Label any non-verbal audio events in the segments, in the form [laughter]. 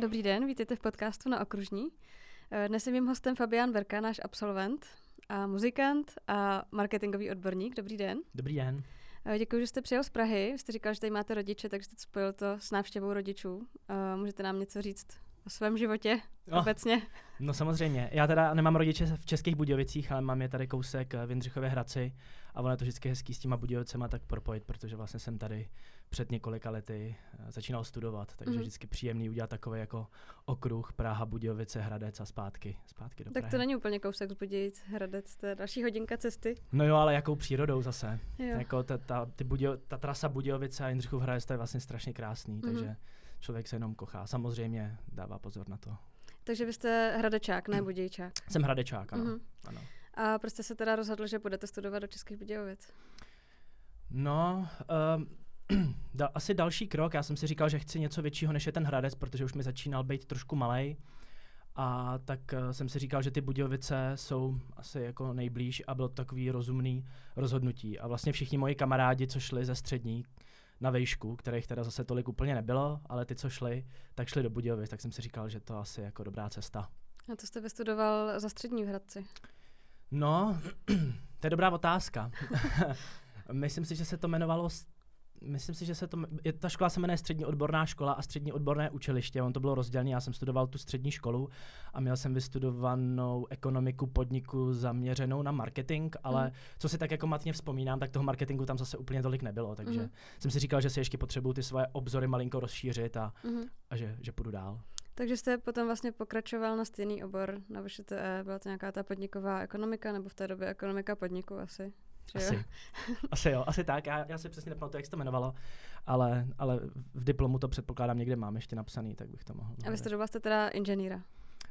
Dobrý den, vítejte v podcastu na Okružní. Eh, dnes je mým hostem Fabián Verka, náš absolvent a muzikant a marketingový odborník. Dobrý den. Dobrý den. Eh, Děkuji, že jste přijel z Prahy. Jste říkal, že tady máte rodiče, takže jste spojil to s návštěvou rodičů. Eh, Můžete nám něco říct o svém životě Oh. obecně? No samozřejmě. Já teda nemám rodiče v Českých Budějovicích, ale mám je tady kousek v Jindřichově Hradci a ono je to vždycky hezký s těma Budějovicema tak propojit, protože vlastně jsem tady před několika lety eh, začínal studovat, takže Mhm. vždycky příjemný udělat takový jako okruh Praha, Budějovice, Hradec a zpátky, zpátky do Tak Prahy. to není úplně kousek z Budějic, Hradec, to je další hodinka cesty. No jo, ale jakou přírodou zase. Jo. Jako ta, ta, ty Budějo, ta trasa Budějovice a Jindřichův Hradec to je vlastně strašně krásný, Mhm. takže člověk se jenom kochá. Samozřejmě dává pozor na to. Takže vy jste Hradečák, ne Budějčák. Jsem Hradečák, ano. Mhm. ano. A prostě se teda rozhodl, že budete studovat do Českých Budějovic. No, [clears throat] um, da, asi další krok. Já jsem si říkal, že chci něco většího, než je ten Hradec, protože už mi začínal být trošku malej. A tak uh, jsem si říkal, že ty Budějovice jsou asi jako nejblíž a bylo to takový rozumný rozhodnutí. A vlastně všichni moji kamarádi, co šli ze střední na vejšku, kterých teda zase tolik úplně nebylo, ale ty, co šli, tak šli do Budějovic, tak jsem si říkal, že to asi jako dobrá cesta. A to jste vystudoval za střední v Hradci. No, [clears throat] to je dobrá otázka. [laughs] Myslím si, že se to jmenovalo Myslím si, že se to, je, ta škola se jmenuje Střední odborná škola a Střední odborné učiliště. On to bylo rozdělené, já jsem studoval tu střední školu a měl jsem vystudovanou ekonomiku podniku zaměřenou na marketing, ale Mhm. co si tak jako matně vzpomínám, tak toho marketingu tam zase úplně tolik nebylo, takže Mhm. jsem si říkal, že si ještě potřebuju ty svoje obzory malinko rozšířit a, Mhm. a že, že půjdu dál. Takže jste potom vlastně pokračoval na stejný obor na VŠTE, byla to nějaká ta podniková ekonomika, nebo v té době ekonomika podniku asi? že jo? Asi. [laughs] asi jo, asi tak. Já, já si přesně nepamatuju, jak se to jmenovalo, ale, ale v diplomu to předpokládám někde mám ještě napsaný, tak bych to mohl. A vystudoval jste teda inženýra.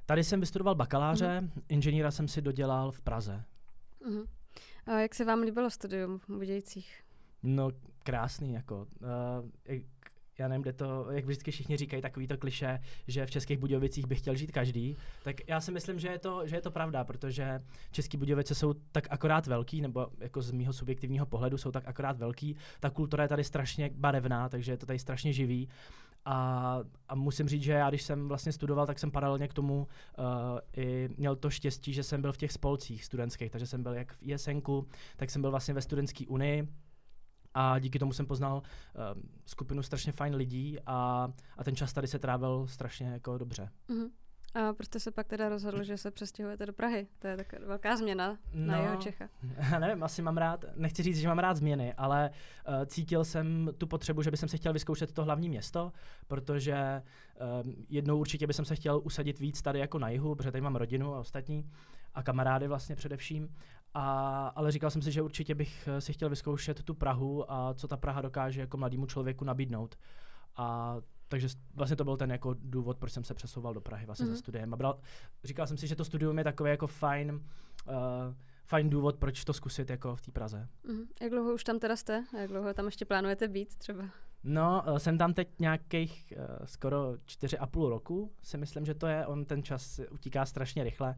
Tady jsem vystudoval bakaláře, mm-hmm. inženýra jsem si dodělal v Praze. Mhm. A jak se vám líbilo studium v Budějcích? No, krásný, jako. Uh, já nevím, kde to, jak vždycky všichni říkají takový to kliše, že v Českých Budějovicích by chtěl žít každý, tak já si myslím, že je to, že je to pravda, protože České Budějovice jsou tak akorát velký, nebo jako z mýho subjektivního pohledu jsou tak akorát velký. Ta kultura je tady strašně barevná, takže je to tady strašně živý. A, a musím říct, že já, když jsem vlastně studoval, tak jsem paralelně k tomu uh, i měl to štěstí, že jsem byl v těch spolcích studentských, takže jsem byl jak v ISNku, tak jsem byl vlastně ve studentské unii, a díky tomu jsem poznal uh, skupinu strašně fajn lidí a, a ten čas tady se trávil strašně jako dobře. Mhm. A proč jste se pak teda rozhodl, že se přestěhujete do Prahy? To je tak velká změna na No. jeho Čecha. [laughs] Já nevím, asi mám rád, nechci říct, že mám rád změny, ale uh, cítil jsem tu potřebu, že bych se chtěl vyzkoušet to hlavní město, protože um, jednou určitě bych se chtěl usadit víc tady jako na jihu, protože tady mám rodinu a ostatní a kamarády vlastně především. A, ale říkal jsem si, že určitě bych eh, si chtěl vyzkoušet tu Prahu a co ta Praha dokáže jako mladému člověku nabídnout. A takže vlastně to byl ten jako důvod, proč jsem se přesouval do Prahy vlastně mm-hmm. Mhm. za studiem. A bral, říkal jsem si, že to studium je takový jako fajn, uh, fajn důvod, proč to zkusit jako v té Praze. Mhm. Jak dlouho už tam teda jste? A jak dlouho tam ještě plánujete být třeba? No, uh, jsem tam teď nějakých uh, skoro čtyři a půl roku, si myslím, že to je. On ten čas utíká strašně rychle.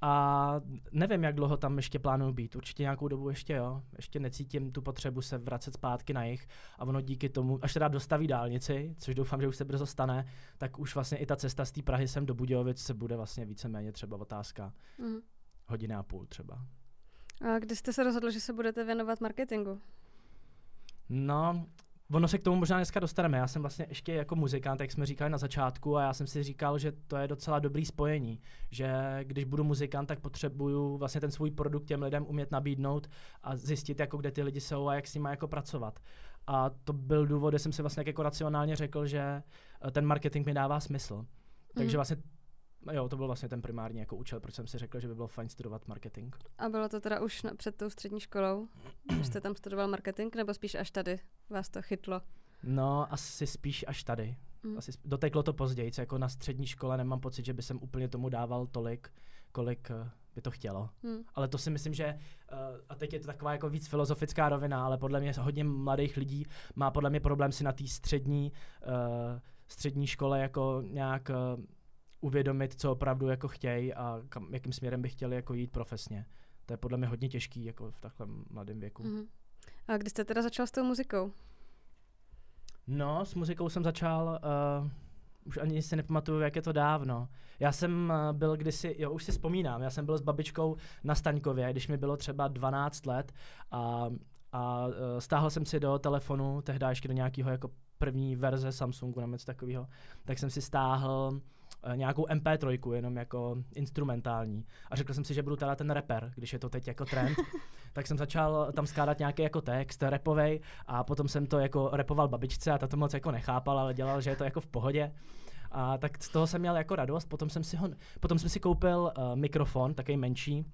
A nevím, jak dlouho tam ještě plánuju být. Určitě nějakou dobu ještě jo. Ještě necítím tu potřebu se vracet zpátky na jich. A ono díky tomu, až teda dostaví dálnici, což doufám, že už se brzo stane, tak už vlastně i ta cesta z té Prahy sem do Budějovic se bude vlastně víceméně třeba otázka Mhm. hodiny a půl třeba. A kdy jste se rozhodl, že se budete věnovat marketingu? No, ono se k tomu možná dneska dostaneme. Já jsem vlastně ještě jako muzikant, jak jsme říkali na začátku, a já jsem si říkal, že to je docela dobrý spojení. Že když budu muzikant, tak potřebuju vlastně ten svůj produkt těm lidem umět nabídnout a zjistit, jako kde ty lidi jsou a jak s nimi jako pracovat. A to byl důvod, kde jsem si vlastně jako racionálně řekl, že eh, ten marketing mi dává smysl. Takže Mhm. vlastně Jo, to byl vlastně ten primární jako účel, proč jsem si řekl, že by bylo fajn studovat marketing. A bylo to teda už na, před tou střední školou, když jste tam studoval marketing, nebo spíš až tady vás to chytlo? No, asi spíš až tady. Mm. Asi doteklo to později, jako na střední škole nemám pocit, že by jsem úplně tomu dával tolik, kolik eh, by to chtělo. Hmm. Ale to si myslím, že, uh, a teď je to taková jako víc filozofická rovina, ale podle mě hodně mladých lidí má podle mě problém si na té střední, uh, střední škole jako nějak uh, uvědomit, co opravdu jako chtějí a kam, jakým směrem by chtěli jako jít profesně. To je podle mě hodně těžký jako v takhle mladém věku. Mhm. A kdy jste teda začal s tou muzikou? No, s muzikou jsem začal uh, už ani si nepamatuju, jak je to dávno. Já jsem eh, byl kdysi, jo, už si vzpomínám, já jsem byl s babičkou na Staňkově, když mi bylo třeba 12 let a, a eh, stáhl jsem si do telefonu, tehdy ještě do nějakého jako první verze Samsungu nebo něco takového, tak jsem si stáhl nějakou MP3, jenom jako instrumentální. A řekl jsem si, že budu teda ten rapper, když je to teď jako trend. [laughs] tak jsem začal tam skládat nějaký jako text repovej a potom jsem to jako repoval babičce a ta to moc jako nechápala, ale dělal, že je to jako v pohodě. A tak z toho jsem měl jako radost, potom jsem si, ho, potom jsem si koupil uh, mikrofon, takový menší,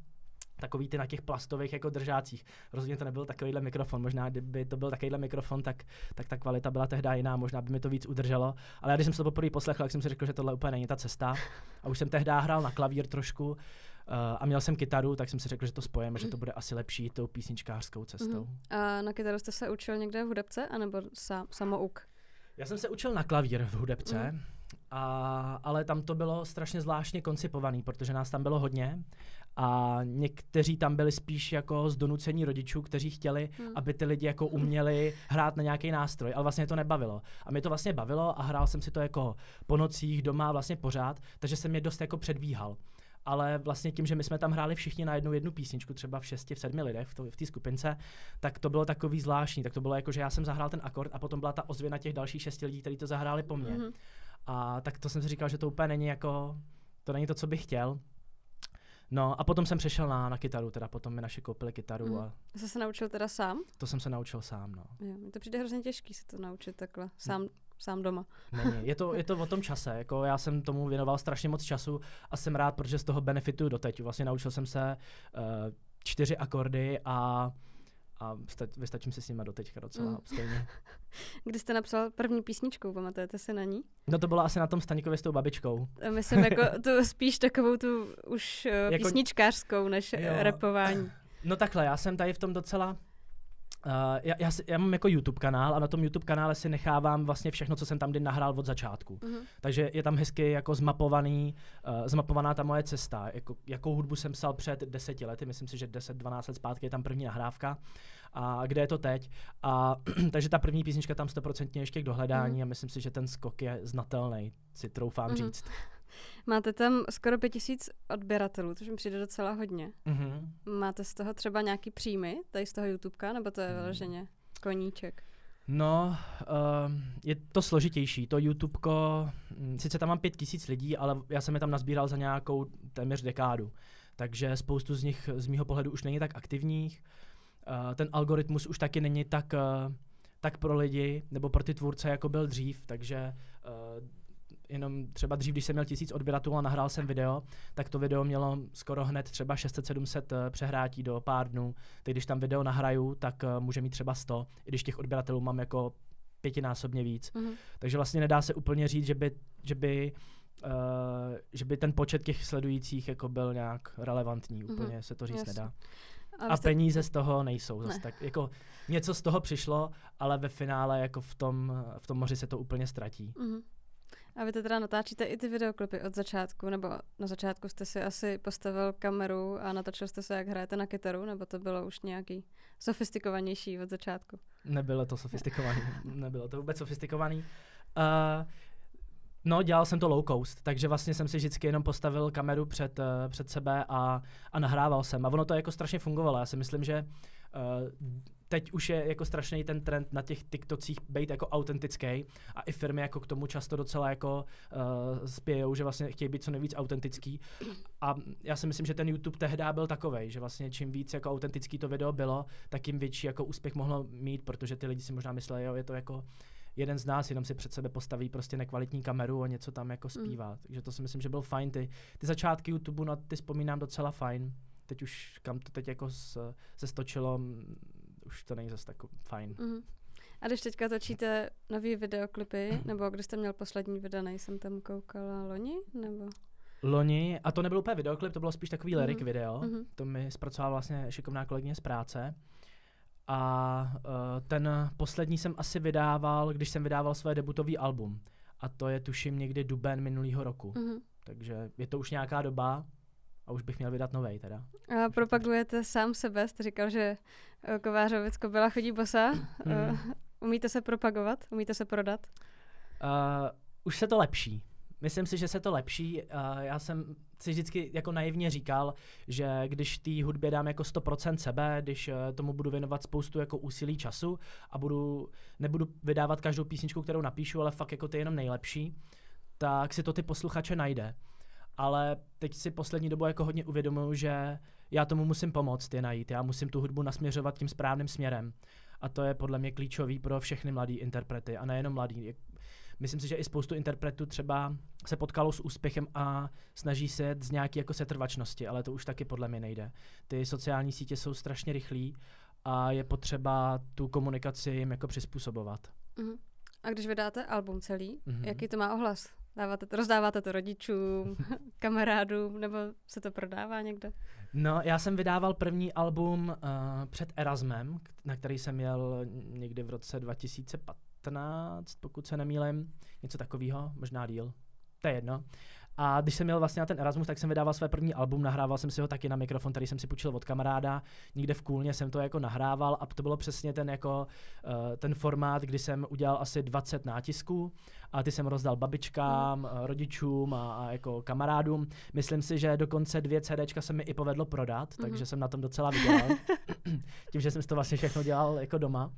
takový ty na těch plastových jako držácích. Rozhodně to nebyl takovýhle mikrofon, možná kdyby to byl takovýhle mikrofon, tak, tak ta kvalita byla tehdy jiná, možná by mi to víc udrželo. Ale když jsem se to poprvé poslechl, tak jsem si řekl, že tohle úplně není ta cesta. A už jsem tehdy hrál na klavír trošku uh, a měl jsem kytaru, tak jsem si řekl, že to spojíme, že to bude asi lepší tou písničkářskou cestou. Uh-huh. A na kytaru jste se učil někde v hudebce, anebo sám, samouk? Já jsem se učil na klavír v hudebce. Uh-huh. A, ale tam to bylo strašně zvláštně koncipovaný, protože nás tam bylo hodně a někteří tam byli spíš jako z donucení rodičů, kteří chtěli, hmm. aby ty lidi jako uměli hrát na nějaký nástroj, ale vlastně to nebavilo. A mě to vlastně bavilo a hrál jsem si to jako po nocích doma vlastně pořád, takže jsem mě dost jako předbíhal ale vlastně tím, že my jsme tam hráli všichni na jednu jednu písničku, třeba v šesti, v sedmi lidech v, v té skupince, tak to bylo takový zvláštní. Tak to bylo jako, že já jsem zahrál ten akord a potom byla ta ozvěna těch dalších šesti lidí, kteří to zahráli po mně. Mm-hmm. A tak to jsem si říkal, že to úplně není jako, to není to, co bych chtěl. No a potom jsem přešel na, na kytaru, teda potom mi naši koupili kytaru. Mm. A Jsi se naučil teda sám? To jsem se naučil sám, no. Jo, to přijde hrozně těžký se to naučit takhle, sám, mm. sám doma. Není, je to, je to o tom čase, jako já jsem tomu věnoval strašně moc času a jsem rád, protože z toho benefituju doteď. Vlastně naučil jsem se uh, čtyři akordy a a vystačím si s nima doteďka docela mm. stejně. [laughs] Kdy jste napsal první písničku, pamatujete se na ní? No to bylo asi na tom Staníkově s tou babičkou. Myslím jako [laughs] tu spíš takovou tu už uh, jako... písničkářskou než jo. repování. No takhle, já jsem tady v tom docela Uh, já, já, já mám jako YouTube kanál a na tom YouTube kanále si nechávám vlastně všechno, co jsem tam kdy nahrál od začátku. Uh-huh. Takže je tam hezky jako zmapovaný, uh, zmapovaná ta moje cesta. Jako, jakou hudbu jsem psal před deseti lety, myslím si, že 10-12 let zpátky je tam první nahrávka. A kde je to teď? A [clears throat] takže ta první písnička tam stoprocentně ještě k dohledání uh-huh. a myslím si, že ten skok je znatelný, si troufám uh-huh. říct. Máte tam skoro pět tisíc odběratelů, což mi přijde docela hodně. Mm-hmm. Máte z toho třeba nějaký příjmy, tady z toho YouTubeka, nebo to je mm. vyloženě koníček? No, uh, je to složitější. To YouTubeko, hm, sice tam mám pět tisíc lidí, ale já jsem je tam nazbíral za nějakou téměř dekádu. Takže spoustu z nich z mýho pohledu už není tak aktivních. Uh, ten algoritmus už taky není tak, uh, tak pro lidi nebo pro ty tvůrce, jako byl dřív, takže uh, jenom třeba dřív, když jsem měl tisíc odběratelů a nahrál jsem video, tak to video mělo skoro hned třeba 600-700 eh, přehrátí do pár dnů. Teď když tam video nahraju, tak uh, může mít třeba 100, i když těch odběratelů mám jako pětinásobně víc. Mm-hmm. Takže vlastně nedá se úplně říct, že by, že by Uh, že by ten počet těch sledujících jako byl nějak relevantní, mm-hmm. úplně se to říct Jasně. nedá. A, a peníze z toho nejsou zase ne. tak. Jako něco z toho přišlo, ale ve finále jako v tom, v tom moři se to úplně ztratí. Mm-hmm. A vy to teda natáčíte i ty videoklipy od začátku, nebo na začátku jste si asi postavil kameru a natočil jste se, jak hrajete na kytaru, nebo to bylo už nějaký sofistikovanější od začátku? Nebylo to sofistikovaný, nebylo to vůbec sofistikovaný. Uh, No, dělal jsem to low cost, takže vlastně jsem si vždycky jenom postavil kameru před, uh, před sebe a, a nahrával jsem. A ono to jako strašně fungovalo. Já si myslím, že uh, teď už je jako strašný ten trend na těch TikTocích být jako autentický a i firmy jako k tomu často docela jako uh, spějou, že vlastně chtějí být co nejvíc autentický. A já si myslím, že ten YouTube tehdy byl takový, že vlastně čím víc jako autentický to video bylo, tak tím větší jako úspěch mohlo mít, protože ty lidi si možná mysleli, jo, je to jako jeden z nás jenom si před sebe postaví prostě nekvalitní kameru a něco tam jako mm. zpívá. Mm. Takže to si myslím, že byl fajn. Ty, ty začátky YouTube, na ty vzpomínám docela fajn. Teď už kam to teď jako se stočilo, už to není zase tak fajn. Mm-hmm. A když teďka točíte nový videoklipy, nebo když jste měl poslední vydaný, jsem tam koukala loni, nebo? Loni, a to nebyl úplně videoklip, to bylo spíš takový mm-hmm. lyric video, mm-hmm. to mi zpracovala vlastně šikovná kolegyně z práce. A uh, ten poslední jsem asi vydával, když jsem vydával své debutový album. A to je tuším někdy duben minulého roku. Mm-hmm. Takže je to už nějaká doba, a už bych měl vydat novej teda. A propagujete sám sebe, jste říkal, že eh, Kovářovicko byla chodí bosa. Mm. [clears throat] Umíte se propagovat? Umíte se prodat? Uh, už se to lepší. Myslím si, že se to lepší. Uh, já jsem si vždycky jako naivně říkal, že když té hudbě dám jako 100% sebe, když uh, tomu budu věnovat spoustu jako úsilí času a budu, nebudu vydávat každou písničku, kterou napíšu, ale fakt jako ty jenom nejlepší, tak si to ty posluchače najde. Ale teď si poslední dobu jako hodně uvědomuju, že já tomu musím pomoct je najít. Já musím tu hudbu nasměřovat tím správným směrem. A to je podle mě klíčový pro všechny mladý interprety a nejenom mladý. Myslím si, že i spoustu interpretů třeba se potkalo s úspěchem a snaží se z nějaké jako setrvačnosti, ale to už taky podle mě nejde. Ty sociální sítě jsou strašně rychlí a je potřeba tu komunikaci jim jako přizpůsobovat. Uh-huh. A když vydáte album celý, uh-huh. jaký to má ohlas? Dáváte to, rozdáváte to rodičům, [laughs] kamarádům, nebo se to prodává někde? No, já jsem vydával první album uh, před Erasmem, na který jsem jel někdy v roce 2015, pokud se nemýlím, něco takového, možná díl, to je jedno. A když jsem měl vlastně na ten Erasmus, tak jsem vydával své první album, nahrával jsem si ho taky na mikrofon, který jsem si půjčil od kamaráda. Někde v Kůlně jsem to jako nahrával a to bylo přesně ten jako uh, ten formát, kdy jsem udělal asi 20 nátisků a ty jsem rozdal babičkám, mm. rodičům a, a jako kamarádům. Myslím si, že dokonce dvě CDčka se mi i povedlo prodat, mm. takže jsem na tom docela vydělal. [laughs] Tím, že jsem si to vlastně všechno dělal jako doma.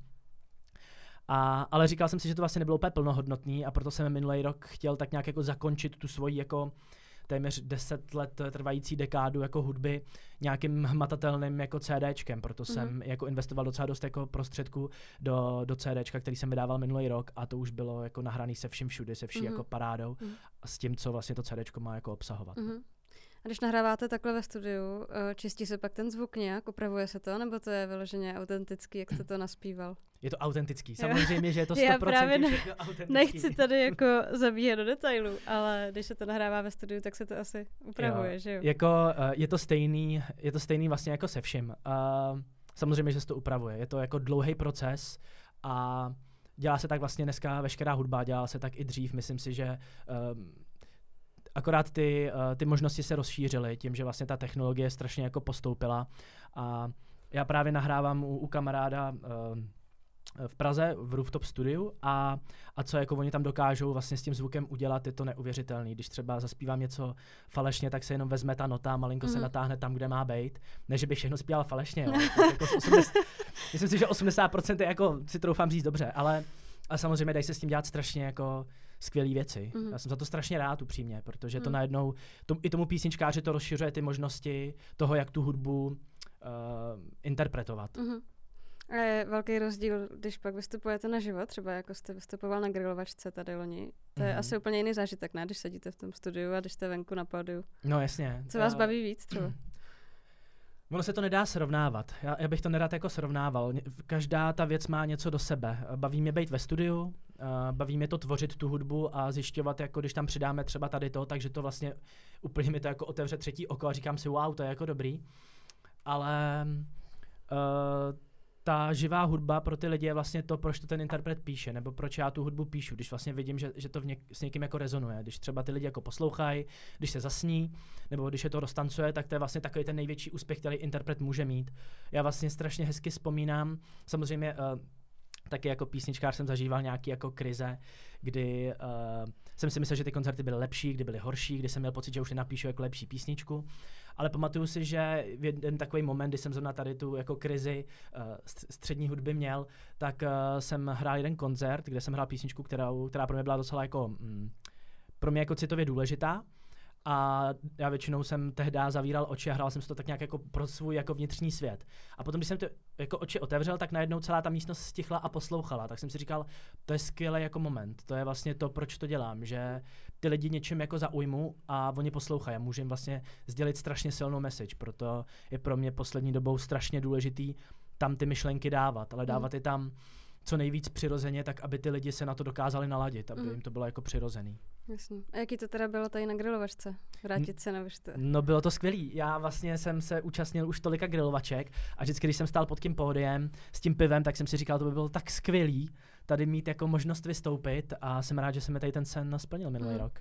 A, ale říkal jsem si, že to vlastně nebylo úplně plnohodnotný a proto jsem minulý rok chtěl tak nějak jako zakončit tu svoji jako téměř 10 let trvající dekádu jako hudby nějakým hmatatelným jako CDčkem, proto mm-hmm. jsem jako investoval docela dost jako prostředků do, do CDčka, který jsem vydával minulý rok a to už bylo jako nahraný se vším všude, se vší mm-hmm. jako parádou mm-hmm. a s tím, co vlastně to CDčko má jako obsahovat. Mm-hmm. A když nahráváte takhle ve studiu, eh, čistí se pak ten zvuk nějak, upravuje se to, nebo to je vyloženě autentický, jak jste to naspíval? Je to autentický. Samozřejmě, že je to 100% Já právě ne, autentický. nechci tady jako zabíjet do detailů, ale když se to nahrává ve studiu, tak se to asi upravuje, jo. že jo? Jako, uh, je to stejný, je to stejný vlastně jako se vším. Uh, samozřejmě, že se to upravuje. Je to jako dlouhý proces a dělá se tak vlastně dneska veškerá hudba, dělá se tak i dřív. Myslím si, že um, akorát ty, uh, ty možnosti se rozšířily tím, že vlastně ta technologie strašně jako postoupila a já právě nahrávám u, u kamaráda uh, v Praze v Rooftop studiu a, a co jako oni tam dokážou vlastně s tím zvukem udělat, je to neuvěřitelný. Když třeba zaspívám něco falešně, tak se jenom vezme ta nota, malinko mm. se mhm. natáhne tam, kde má být. Ne, že bych všechno zpíval falešně, jo. jako 80, [laughs] myslím si, že 80% je jako, si troufám říct dobře, ale, ale samozřejmě dají se s tím dělat strašně jako skvělé věci. Mm-hmm. Já jsem za to strašně rád upřímně, protože to mm. najednou, to, i tomu písničkáři to rozšiřuje ty možnosti toho, jak tu hudbu uh, interpretovat. Mm-hmm. A je velký rozdíl, když pak vystupujete na živo, třeba jako jste vystupoval na grilovačce tady loni. To je mm-hmm. asi úplně jiný zážitek, ne? Když sedíte v tom studiu a když jste venku na pódiu. No jasně. Co vás baví víc třeba? [clears throat] Ono se to nedá srovnávat. Já, já bych to nerád jako srovnával. Každá ta věc má něco do sebe. Baví mě být ve studiu, uh, baví mě to tvořit tu hudbu a zjišťovat, jako když tam přidáme třeba tady to, takže to vlastně úplně mi to jako otevře třetí oko a říkám si, wow, to je jako dobrý. Ale uh, ta živá hudba pro ty lidi je vlastně to, proč to ten interpret píše, nebo proč já tu hudbu píšu, když vlastně vidím, že, že to v něk, s někým jako rezonuje. Když třeba ty lidi jako poslouchají, když se zasní, nebo když je to roztancuje, tak to je vlastně takový ten největší úspěch, který interpret může mít. Já vlastně strašně hezky vzpomínám, samozřejmě uh, taky jako písničkář jsem zažíval nějaký jako krize, kdy uh, jsem si myslel, že ty koncerty byly lepší, kdy byly horší, kdy jsem měl pocit, že už nenapíšu jako lepší písničku. Ale pamatuju si, že v jeden takový moment, kdy jsem zrovna tady tu jako krizi uh, střední hudby měl, tak uh, jsem hrál jeden koncert, kde jsem hrál písničku, která, která pro mě byla docela jako, mm, pro mě jako citově důležitá a já většinou jsem tehdy zavíral oči a hrál jsem si to tak nějak jako pro svůj jako vnitřní svět. A potom, když jsem to jako oči otevřel, tak najednou celá ta místnost stichla a poslouchala. Tak jsem si říkal, to je skvělý jako moment. To je vlastně to, proč to dělám, že ty lidi něčím jako zaujmu a oni poslouchají. Můžu jim vlastně sdělit strašně silnou message, proto je pro mě poslední dobou strašně důležitý tam ty myšlenky dávat, ale dávat mm. je tam co nejvíc přirozeně, tak aby ty lidi se na to dokázali naladit, aby mm. jim to bylo jako přirozený. Jasně. A jaký to teda bylo tady na grilovačce? Vrátit se na to? No bylo to skvělý. Já vlastně jsem se účastnil už tolika grilovaček a vždycky, když jsem stál pod tím pódiem s tím pivem, tak jsem si říkal, to by bylo tak skvělý tady mít jako možnost vystoupit a jsem rád, že jsem mi tady ten sen splnil minulý mm. rok.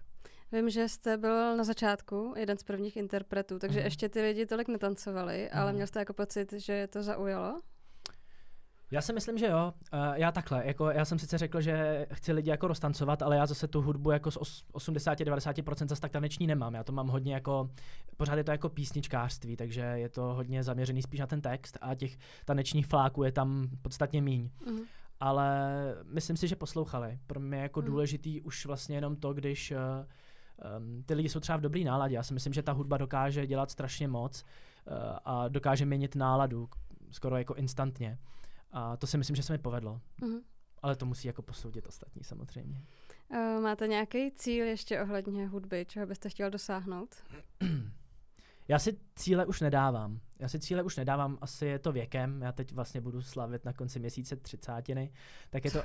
Vím, že jste byl na začátku jeden z prvních interpretů, takže mm. ještě ty lidi tolik netancovali, mm. ale měl jste jako pocit, že to zaujalo? Já si myslím, že jo. Uh, já takhle, jako já jsem sice řekl, že chci lidi jako roztancovat, ale já zase tu hudbu jako z 80-90% zase tak taneční nemám. Já to mám hodně jako, pořád je to jako písničkářství, takže je to hodně zaměřený spíš na ten text a těch tanečních fláků je tam podstatně míň. Mm. Ale myslím si, že poslouchali. Pro mě je jako mm. důležitý už vlastně jenom to, když uh, um, ty lidi jsou třeba v dobrý náladě. Já si myslím, že ta hudba dokáže dělat strašně moc uh, a dokáže měnit náladu skoro jako instantně. A to si myslím, že se mi povedlo. Mm-hmm. Ale to musí jako posoudit ostatní samozřejmě. Uh, máte nějaký cíl ještě ohledně hudby, čeho byste chtěl dosáhnout? [clears throat] Já si cíle už nedávám. Já si cíle už nedávám, asi je to věkem. Já teď vlastně budu slavit na konci měsíce třicátiny, tak je to...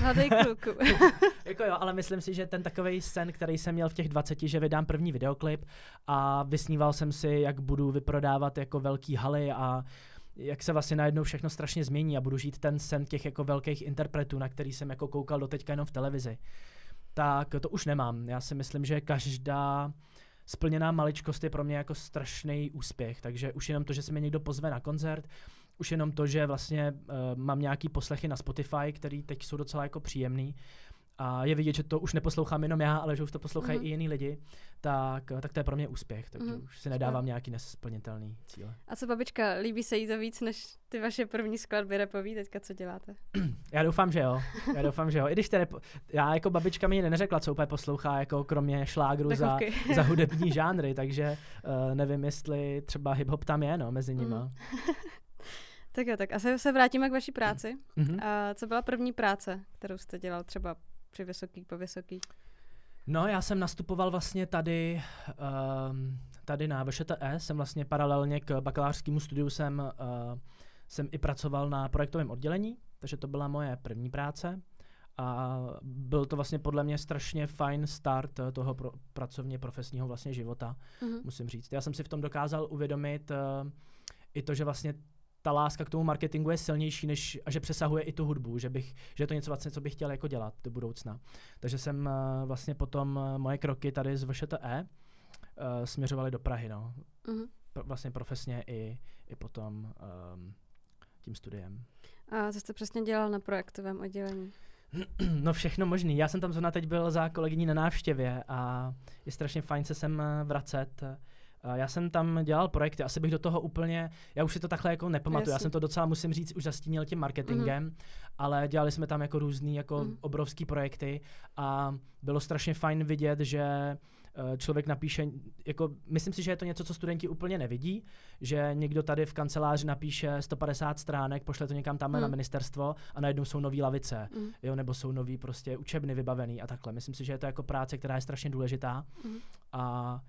Mladý kluku. [laughs] jako jo, ale myslím si, že ten takový sen, který jsem měl v těch 20, že vydám první videoklip a vysníval jsem si, jak budu vyprodávat jako velký haly a jak se vlastně najednou všechno strašně změní a budu žít ten sen těch jako velkých interpretů, na který jsem jako koukal doteďka jenom v televizi. Tak to už nemám. Já si myslím, že každá splněná maličkost je pro mě jako strašný úspěch, takže už jenom to, že se mě někdo pozve na koncert, už jenom to, že vlastně uh, mám nějaký poslechy na Spotify, který teď jsou docela jako příjemný, a je vidět, že to už neposlouchám jenom já, ale že už to poslouchají mm-hmm. i jiní lidi, tak, tak to je pro mě úspěch, takže mm-hmm. už si nedávám nějaký nesplnitelný cíle. A co babička, líbí se jí to víc než ty vaše první skladby repový teďka, co děláte? [clears throat] já doufám, že jo. Já doufám, že jo. I když te repo... já jako babička mi neřekla, co úplně poslouchá, jako kromě šlágru za, [laughs] za hudební žánry, takže uh, nevím, jestli třeba hip-hop tam je, no, mezi nima. Mm. [laughs] tak jo, tak asi se vrátíme k vaší práci. Mm-hmm. A co byla první práce, kterou jste dělal třeba při vysoký po vysoký? No, já jsem nastupoval vlastně tady, um, tady na VŠTE, jsem vlastně paralelně k bakalářskému studiu jsem, uh, jsem i pracoval na projektovém oddělení, takže to byla moje první práce a byl to vlastně podle mě strašně fajn start toho pro, pracovně profesního vlastně života, mm-hmm. musím říct. Já jsem si v tom dokázal uvědomit uh, i to, že vlastně ta láska k tomu marketingu je silnější, než a že přesahuje i tu hudbu, že, bych, že je to něco vlastně, co bych chtěl jako dělat do budoucna. Takže jsem uh, vlastně potom uh, moje kroky tady z VŠTE uh, směřovaly do Prahy, no. Uh-huh. Pro, vlastně profesně i, i potom um, tím studiem. A co jste přesně dělal na projektovém oddělení? [clears throat] No všechno možný. Já jsem tam zrovna teď byl za kolegyní na návštěvě a je strašně fajn se sem vracet. Já jsem tam dělal projekty, asi bych do toho úplně, já už si to takhle jako nepamatuju, já jsem to docela, musím říct, už zastínil tím marketingem, mm-hmm. ale dělali jsme tam jako různý jako mm-hmm. obrovský projekty a bylo strašně fajn vidět, že eh, člověk napíše, jako myslím si, že je to něco, co studenti úplně nevidí, že někdo tady v kanceláři napíše 150 stránek, pošle to někam tam mm. na ministerstvo a najednou jsou nové lavice, mm. jo, nebo jsou nový prostě učebny vybavený a takhle. Myslím si, že je to jako práce, která je strašně důležitá mm. a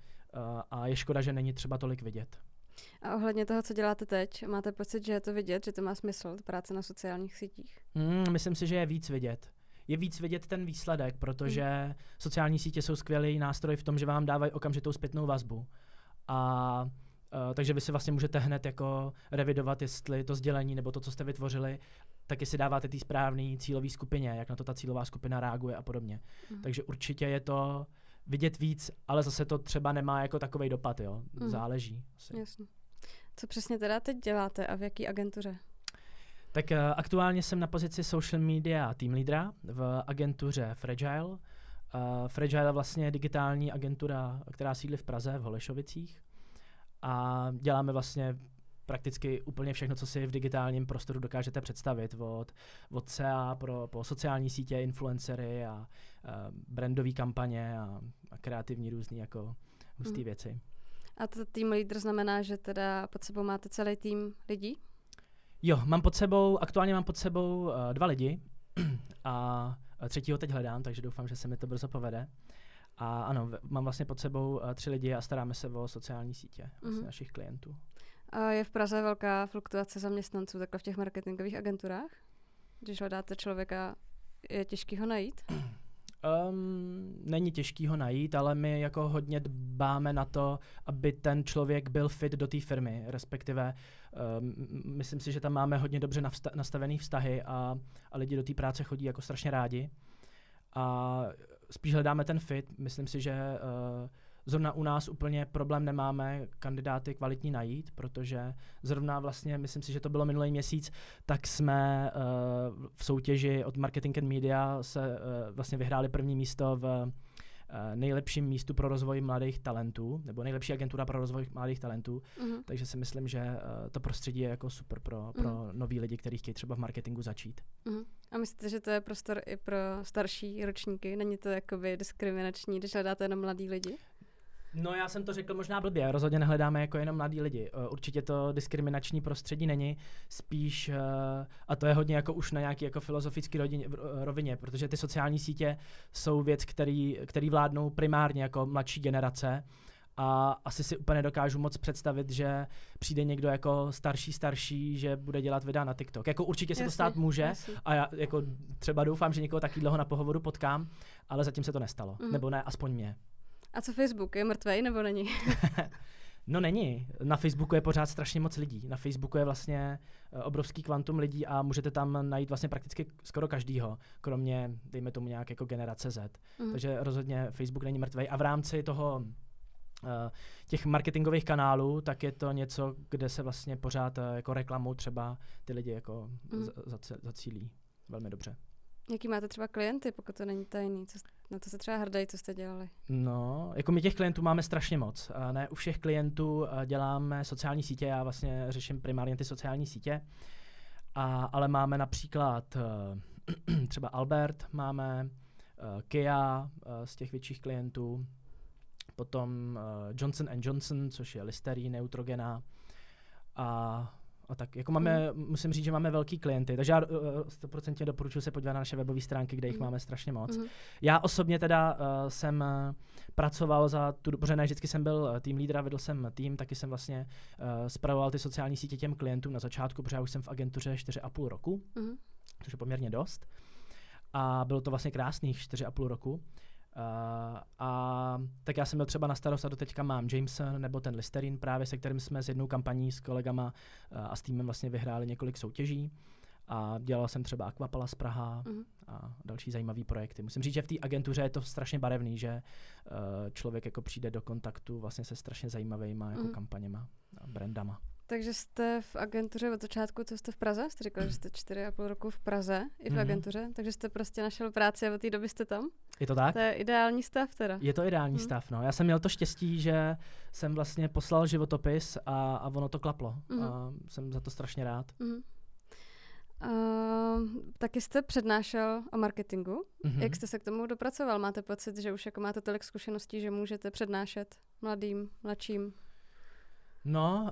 a je škoda, že není třeba tolik vidět. A ohledně toho, co děláte teď, máte pocit, že je to vidět, že to má smysl, práce na sociálních sítích? Mm, myslím si, že je víc vidět. Je víc vidět ten výsledek, protože mm. sociální sítě jsou skvělý nástroj v tom, že vám dávají okamžitou zpětnou vazbu. A uh, takže vy si vlastně můžete hned jako revidovat, jestli to sdělení nebo to, co jste vytvořili, tak jestli dáváte té správné cílové skupině, jak na to ta cílová skupina reaguje a podobně. Mm. Takže určitě je to vidět víc, ale zase to třeba nemá jako takový dopad, jo. Mm. Záleží. Asi. Jasně. Co přesně teda teď děláte a v jaký agentuře? Tak uh, aktuálně jsem na pozici social media team leadera v agentuře Fragile. Uh, Fragile je vlastně digitální agentura, která sídlí v Praze, v Holešovicích. A děláme vlastně prakticky úplně všechno, co si v digitálním prostoru dokážete představit, od, od SEA pro, po sociální sítě, influencery a, a brandové kampaně a, a kreativní různý jako hustý hmm. věci. A to tým leader znamená, že teda pod sebou máte celý tým lidí? Jo, mám pod sebou, aktuálně mám pod sebou uh, dva lidi [clears throat] a třetího teď hledám, takže doufám, že se mi to brzo povede. A ano, mám vlastně pod sebou uh, tři lidi a staráme se o sociální sítě vlastně mm-hmm. našich klientů. Je v Praze velká fluktuace zaměstnanců takhle v těch marketingových agenturách? Když hledáte člověka, je těžký ho najít? Um, není těžký ho najít, ale my jako hodně dbáme na to, aby ten člověk byl fit do té firmy, respektive um, myslím si, že tam máme hodně dobře navsta- nastavený vztahy a, a lidi do té práce chodí jako strašně rádi. A spíš hledáme ten fit, myslím si, že uh, zrovna u nás úplně problém nemáme kandidáty kvalitní najít, protože zrovna vlastně, myslím si, že to bylo minulý měsíc, tak jsme uh, v soutěži od Marketing and Media se uh, vlastně vyhráli první místo v Eh, nejlepším místu pro rozvoj mladých talentů, nebo nejlepší agentura pro rozvoj mladých talentů. Uh-huh. Takže si myslím, že uh, to prostředí je jako super pro, pro uh-huh. nový lidi, kteří chtějí třeba v marketingu začít. Uh-huh. A myslíte, že to je prostor i pro starší ročníky? Není to jakoby diskriminační, když hledáte jenom mladý lidi? No já jsem to řekl možná blbě, rozhodně nehledáme jako jenom mladí lidi. Eh, určitě to diskriminační prostředí není, spíš, eh, a to je hodně jako už na nějaký jako filozofický eh, rovině, protože ty sociální sítě jsou věc, který, který vládnou primárně jako mladší generace a asi si úplně dokážu moc představit, že přijde někdo jako starší, starší, že bude dělat videa na TikTok. Jako určitě se to stát může a já jako třeba doufám, že někoho taky dlouho na pohovoru potkám, ale zatím se to nestalo. Mm. Nebo ne, aspoň mě. A co Facebook? Je mrtvej nebo není? [laughs] no není. Na Facebooku je pořád strašně moc lidí. Na Facebooku je vlastně eh, obrovský kvantum lidí a můžete tam najít vlastně prakticky skoro každýho, kromě, dejme tomu nějak jako generace Z. Mm. Takže rozhodně Facebook není mrtvej. A v rámci toho Uh, těch marketingových kanálů, tak je to něco, kde se vlastně pořád uh, jako reklamu třeba ty lidi jako mm. zacílí velmi dobře. Jaký máte třeba klienty, pokud to není tajný? Co, na to se třeba hrdají, co jste dělali? No, jako my těch klientů máme strašně moc. Ne u všech klientů děláme sociální sítě, já vlastně řeším primárně ty sociální sítě, a, ale máme například uh, [clears throat] třeba Albert, máme uh, Kia uh, z těch větších klientů, potom Johnson Johnson, což je Listerine, Neutrogena a a tak jako máme, mm. musím říct, že máme velký klienty, takže já eh, stoprocentně uh, doporučuji se podívat na naše webové stránky, kde jich mm. máme strašně moc. Mm. Já osobně teda uh, jsem uh, pracoval za tu, protože ne vždycky jsem byl tým lídra, vedl jsem tým, taky jsem vlastně uh, spravoval ty sociální sítě těm klientům na začátku, protože já už jsem v agentuře 4,5 roku, mm. což je poměrně dost. A bylo to vlastně krásných 4,5 roku. Uh, a tak já jsem byl třeba na starost a teďka mám Jameson nebo ten Listerin právě, se kterým jsme s jednou kampaní s kolegama uh, a s týmem vlastně vyhráli několik soutěží. A dělal jsem třeba Aquapala z Praha uh-huh. a další zajímavé projekty. Musím říct, že v té agentuře je to strašně barevný, že uh, člověk jako přijde do kontaktu vlastně se strašně zajímavými jako uh-huh. kampaněma a brandama. Takže jste v agentuře od začátku, co jste v Praze? Jste říkal, že jste [clears throat] čtyři a půl roku v Praze i v mm-hmm. agentuře, takže jste prostě našel práci a od té doby jste tam? Je to tak? To je ideální stav teda. Je to ideální mm. stav, no. Já jsem měl to štěstí, že jsem vlastně poslal životopis a, a ono to klaplo. Mm. A jsem za to strašně rád. Mm. Uh, taky jste přednášel o marketingu. Mm-hmm. Jak jste se k tomu dopracoval? Máte pocit, že už jako máte tolik zkušeností, že můžete přednášet mladým, mladším No,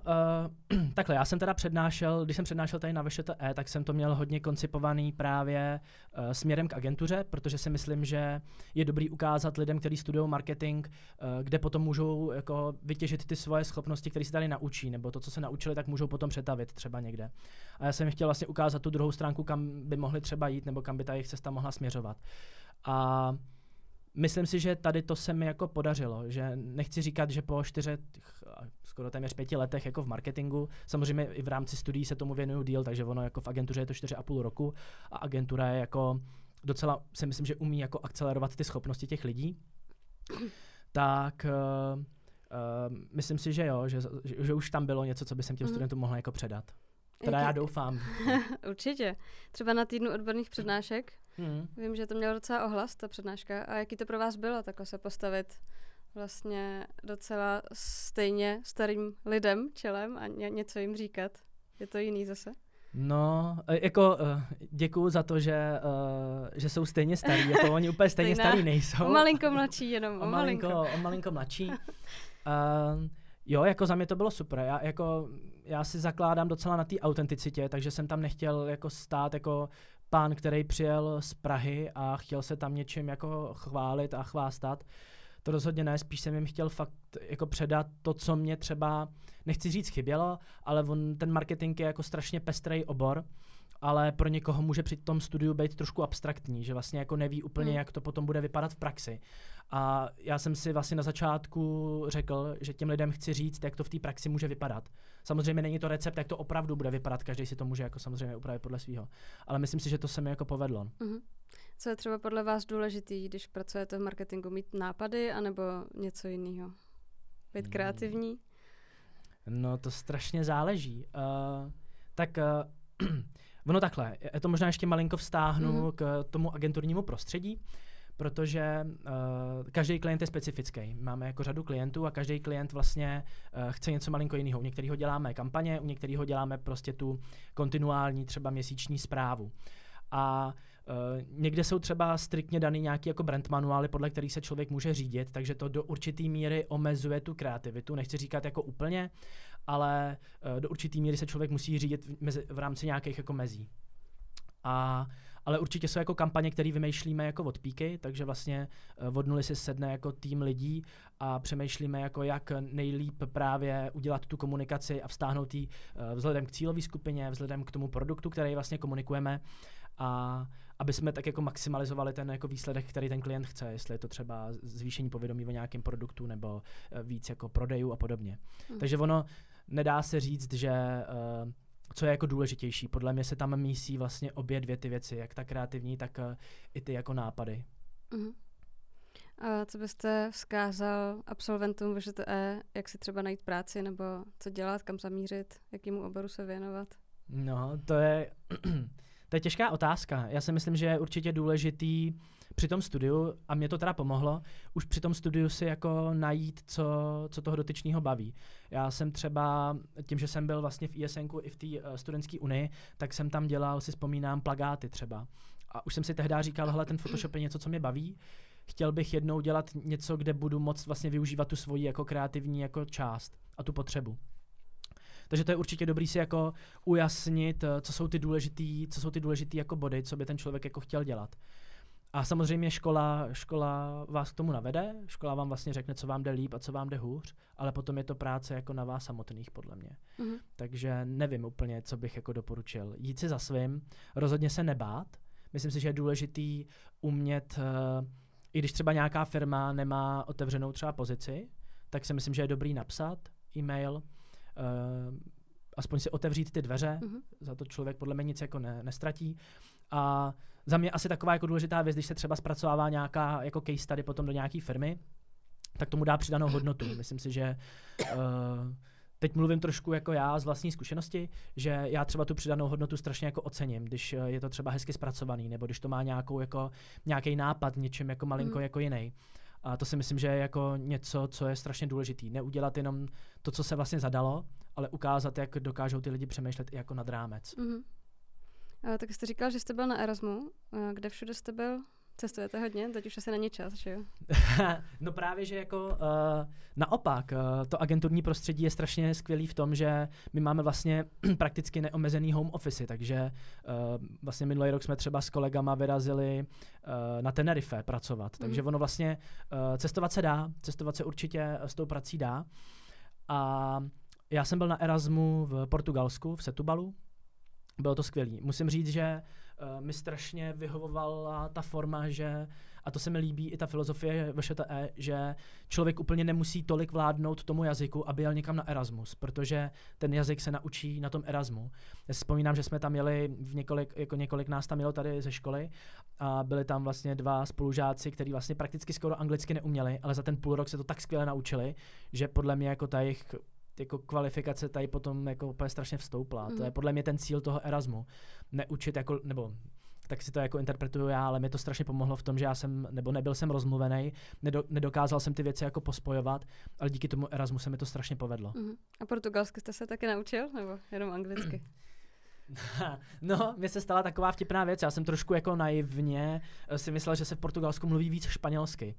uh, [clears throat] takhle, já jsem teda přednášel, když jsem přednášel tady na VŠTE, tak jsem to měl hodně koncipovaný právě uh, směrem k agentuře, protože si myslím, že je dobrý ukázat lidem, kteří studují marketing, uh, kde potom můžou jako vytěžit ty svoje schopnosti, které se tady naučí, nebo to, co se naučili, tak můžou potom přetavit třeba někde. A já jsem chtěl vlastně ukázat tu druhou stránku, kam by mohli třeba jít, nebo kam by ta jejich cesta mohla směřovat. A myslím si, že tady to se mi jako podařilo, že nechci říkat, že po čtyřech, skoro téměř pěti letech jako v marketingu, samozřejmě i v rámci studií se tomu věnuju díl, takže ono jako v agentuře je to čtyři a půl roku a agentura je jako docela, si myslím, že umí jako akcelerovat ty schopnosti těch lidí, tak uh, uh, myslím si, že jo, že, že, že už tam bylo něco, co by jsem těm mm. studentům mohl jako předat. Teda já doufám. [laughs] Určitě. Třeba na týdnu odborných přednášek. Hmm. Vím, že to mělo docela ohlas, ta přednáška. A jaký to pro vás bylo, takhle se postavit vlastně docela stejně starým lidem čelem a ně, něco jim říkat? Je to jiný zase? No, e, jako uh, děkuju za to, že, uh, že jsou stejně starí, jako [laughs] oni úplně stejně Stejná, starý nejsou. O malinko mladší jenom, [laughs] o, o malinko. malinko. O malinko mladší. [laughs] Uh, jo, jako za mě to bylo super. Já, jako, já si zakládám docela na té autenticitě, takže jsem tam nechtěl jako stát jako pán, který přijel z Prahy a chtěl se tam něčím jako chválit a chvástat. To rozhodně ne, spíš jsem jim chtěl fakt jako předat to, co mě třeba, nechci říct chybělo, ale on, ten marketing je jako strašně pestrý obor ale pro někoho může při tom studiu být trošku abstraktní, že vlastně jako neví úplně, hmm. jak to potom bude vypadat v praxi. A já jsem si vlastně na začátku řekl, že těm lidem chci říct, jak to v té praxi může vypadat. Samozřejmě není to recept, jak to opravdu bude vypadat, každý si to může jako samozřejmě upravit podle svého. Ale myslím si, že to se mi jako povedlo. Mm-hmm. Co je třeba podle vás důležitý, když pracujete v marketingu, mít nápady anebo něco jiného? být hmm. kreativní? No to strašně záleží. Uh, tak uh, [clears throat] ono takhle, je to možná ještě malinko vztáhnu mm. k tomu agenturnímu prostředí, protože uh, každý klient je specifický. Máme jako řadu klientů a každý klient vlastně uh, chce něco malinko jiného. U některého děláme kampaně, u některého děláme prostě tu kontinuální třeba měsíční zprávu. A Uh, někde jsou třeba striktně daný nějaký jako brand manuály, podle kterých se člověk může řídit, takže to do určité míry omezuje tu kreativitu. Nechci říkat jako úplně, ale uh, do určité míry se člověk musí řídit v, mezi, v rámci nějakých jako mezí. A ale určitě jsou jako kampaně, které vymýšlíme jako od píky, takže vlastně uh, od nuly si sedne jako tým lidí a přemýšlíme jako jak nejlíp právě udělat tu komunikaci a vztáhnout ji uh, vzhledem k cílové skupině, vzhledem k tomu produktu, který vlastně komunikujeme a aby jsme tak jako maximalizovali ten jako výsledek, který ten klient chce, jestli je to třeba zvýšení povědomí o nějakém produktu nebo eh, víc jako prodejů a podobně. Hmm. Takže ono nedá se říct, že uh, co je jako důležitější. Podle mě se tam mísí vlastně obě dvě ty věci, jak ta kreativní, tak uh, i ty jako nápady. Hmm. A co byste vzkázal absolventům VŽTE, jak si třeba najít práci, nebo co dělat, kam zamířit, jakýmu oboru se věnovat? No, to je To je těžká otázka. Já si myslím, že je určitě důležitý při tom studiu, a mě to teda pomohlo, už při tom studiu si jako najít, co, co toho dotyčného baví. Já jsem třeba, tím, že jsem byl vlastně v ISNku i v té uh, studentské unii, tak jsem tam dělal, si vzpomínám, plagáty třeba. A už jsem si tehdy říkal, hele, ten Photoshop je něco, co mě baví. Chtěl bych jednou dělat něco, kde budu moc vlastně využívat tu svoji jako kreativní jako část a tu potřebu. Takže to je určitě dobrý si jako ujasnit, eh, co jsou ty důležitý, co jsou ty důležitý jako body, co by ten člověk jako chtěl dělat. A samozřejmě škola, škola vás k tomu navede, škola vám vlastně řekne, co vám jde líp a co vám jde hůř, ale potom je to práce jako na vás samotných, podle mě. Mm-hmm. Takže nevím úplně, co bych jako doporučil. Jít si za svým, rozhodně se nebát. Myslím si, že je důležitý umět, uh, i když třeba nějaká firma nemá otevřenou třeba pozici, tak si myslím, že je dobrý napsat e-mail, uh, aspoň si otevřít ty dveře, mm-hmm. za to člověk podle mě nic jako ne, nestratí. A za mě asi taková jako důležitá věc, když se třeba zpracovává nějaká jako case study potom do nějaké firmy, tak tomu dá přidanou hodnotu. [clears throat] Myslím si, že uh, teď mluvím trošku jako já z vlastní zkušenosti, že já třeba tu přidanou hodnotu strašně jako ocením, když eh, je to třeba hezky zpracovaný, nebo když to má nějakou jako, nějaký nápad něčem jako malinko mm. jako jiný. A to si myslím, že je jako něco, co je strašně důležitý. Neudělat jenom to, co se vlastně zadalo, ale ukázat, jak dokážou ty lidi přemýšlet i jako nad rámec. Mm-hmm. A, tak jste říkal, že jste byl na Erasmu. A kde všude jste byl? Cestujete hodně, teď už asi není čas, že jo? [laughs] no právě, že jako uh, naopak, uh, to agenturní prostředí je strašně skvělý v tom, že my máme vlastně [clears throat] prakticky neomezený home office, takže uh, vlastně minulý rok jsme třeba s kolegama vyrazili uh, na Tenerife pracovat, mm. takže ono vlastně uh, cestovat se dá, cestovat se určitě s tou prací dá. A já jsem byl na Erasmu v Portugalsku, v Setubalu, bylo to skvělé. Musím říct, že uh, mi strašně vyhovovala ta forma, že, a to se mi líbí i ta filozofie VŠTE, že člověk úplně nemusí tolik vládnout tomu jazyku, aby jel někam na Erasmus, protože ten jazyk se naučí na tom Erasmu. Já si vzpomínám, že jsme tam jeli, v několik, jako několik nás tam jelo tady ze školy a byli tam vlastně dva spolužáci, kteří vlastně prakticky skoro anglicky neuměli, ale za ten půl rok se to tak skvěle naučili, že podle mě jako ta jejich jako kvalifikace tady potom jako úplně strašně vstoupla. Mm. To je mhm. podle mě ten cíl toho Erasmu. Neučit jako, nebo tak si to jako interpretuju já, ale mi to strašně pomohlo v tom, že já jsem, nebo nebyl jsem rozmluvený, nedo, nedokázal jsem ty věci jako pospojovat, ale díky tomu Erasmu se mi to strašně povedlo. Mm. A portugalsky jste se taky naučil, nebo jenom anglicky? [clears throat] [laughs] no, mně se stala taková vtipná věc. Já jsem trošku jako naivně eh, si myslel, že se v Portugalsku mluví víc španělsky.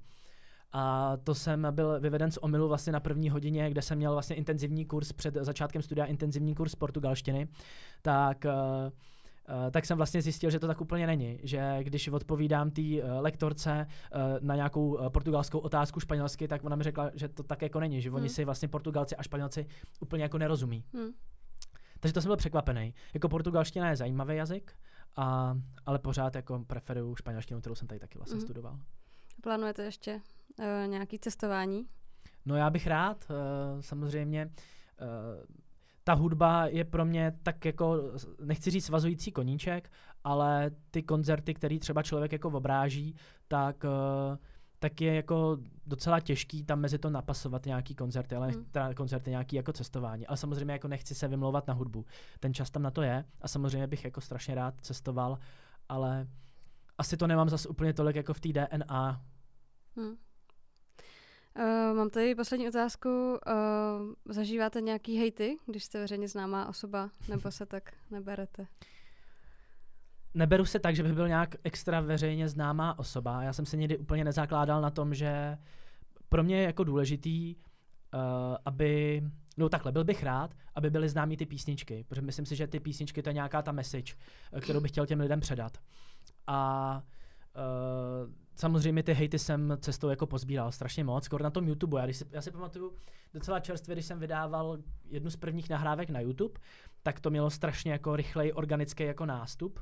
A to jsem byl vyveden z omilu vlastně na první hodině, kde jsem měl vlastně intenzivní kurz před začátkem studia, intenzivní kurz portugalštiny. Tak uh, Uh, tak jsem vlastně zjistil, že to tak úplně není. Že když odpovídám té uh, lektorce na nějakou portugalskou otázku španělsky, tak ona mi řekla, že to tak jako není, že hmm. oni si vlastně Portugalci a Španělci úplně jako nerozumí. Hmm. Takže to jsem byl překvapený. Jako portugalština je zajímavý jazyk, a, ale pořád jako preferuju španělštinu, kterou jsem tady taky vlastně hmm. studoval. Plánujete ještě uh, nějaký cestování? No já bych rád, uh, samozřejmě. Uh, ta hudba je pro mě tak jako, nechci říct svazující koníček, ale ty koncerty, který třeba člověk jako obráží, tak uh, tak je jako docela těžký tam mezi to napasovat nějaký koncerty, ale Hmm. teda koncerty nějaký jako cestování. Ale samozřejmě jako nechci se vymlouvat na hudbu. Ten čas tam na to je a samozřejmě bych jako strašně rád cestoval, ale asi to nemám zas úplně tolik jako v té DNA. Hm. Uh, mám tady poslední otázku. Uh, zažíváte nějaký hejty, když jste veřejně známá osoba, nebo se tak neberete? Neberu se tak, že bych byl nějak extra veřejně známá osoba. Já jsem se někdy úplně nezakládal na tom, že pro mě je jako důležitý, uh, aby, no takhle, byl bych rád, aby byly známý ty písničky, protože myslím si, že ty písničky to je nějaká ta message, kterou bych chtěl těm lidem předat. A uh, samozřejmě ty hejty jsem cestou jako pozbíral strašně moc, skoro na tom YouTube. Já, když si, já si pamatuju docela čerstvě, když jsem vydával jednu z prvních nahrávek na YouTube, tak to mělo strašně jako rychlej organický jako nástup.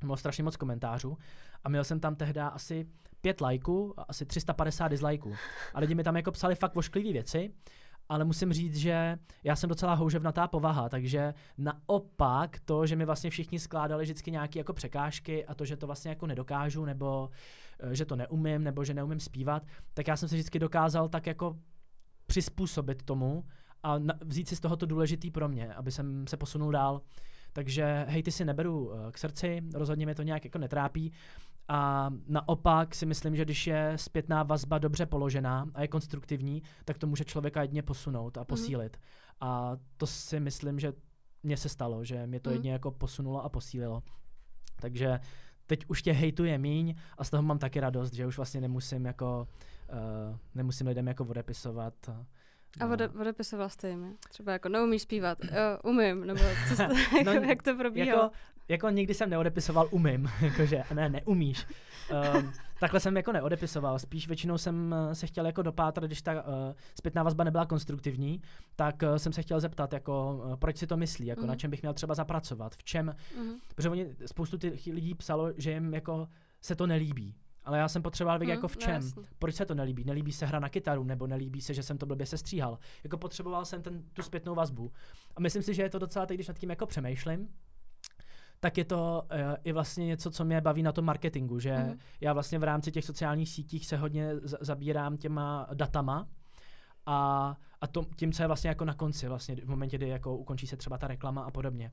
Mělo strašně moc komentářů a měl jsem tam tehdy asi pět lajků a asi 350 dislajků. A lidi mi tam jako psali fakt vošklivý věci, ale musím říct, že já jsem docela houževnatá povaha, takže naopak to, že mi vlastně všichni skládali vždycky nějaké jako překážky a to, že to vlastně jako nedokážu, nebo eh, že to neumím, nebo že neumím zpívat, tak já jsem se vždycky dokázal tak jako přizpůsobit tomu a vzít si z toho to důležitý pro mě, aby jsem se posunul dál. Takže hej, ty si neberu uh, k srdci, rozhodně mě to nějak jako netrápí. A naopak si myslím, že když je zpětná vazba dobře položená a je konstruktivní, tak to může člověka jedně posunout a posílit. Mm-hmm. A to si myslím, že mně se stalo, že mě to mm. jedně jako posunulo a posílilo. Takže teď už tě hejtuje míň a z toho mám taky radost, že už vlastně nemusím jako, uh, nemusím lidem jako odepisovat. A ode, odepisoval jste jim, Třeba jako neumíš zpívat, jo, umím, nebo co jste, [laughs] no, [laughs] jak to probíhalo? Jako, jako nikdy jsem neodepisoval umím, [laughs] jakože ne, neumíš. Um, takhle jsem jako neodepisoval, spíš většinou jsem se chtěl jako dopátrat, když ta uh, zpětná vazba nebyla konstruktivní, tak uh, jsem se chtěl zeptat, jako uh, proč si to myslí, jako mm. na čem bych měl třeba zapracovat, v čem, mm. protože oni, spoustu těch lidí psalo, že jim jako se to nelíbí, ale já jsem potřeboval vědět, mm, jako v čem. No Proč se to nelíbí? Nelíbí se hra na kytaru, nebo nelíbí se, že jsem to blbě sestříhal. Jako potřeboval jsem ten, tu zpětnou vazbu. A myslím si, že je to docela teď, když nad tím jako přemýšlím, tak je to uh, i vlastně něco, co mě baví na tom marketingu, že mm. já vlastně v rámci těch sociálních sítích se hodně z- zabírám těma datama a, a to, tím, co je vlastně jako na konci, vlastně v momentě, kdy jako ukončí se třeba ta reklama a podobně.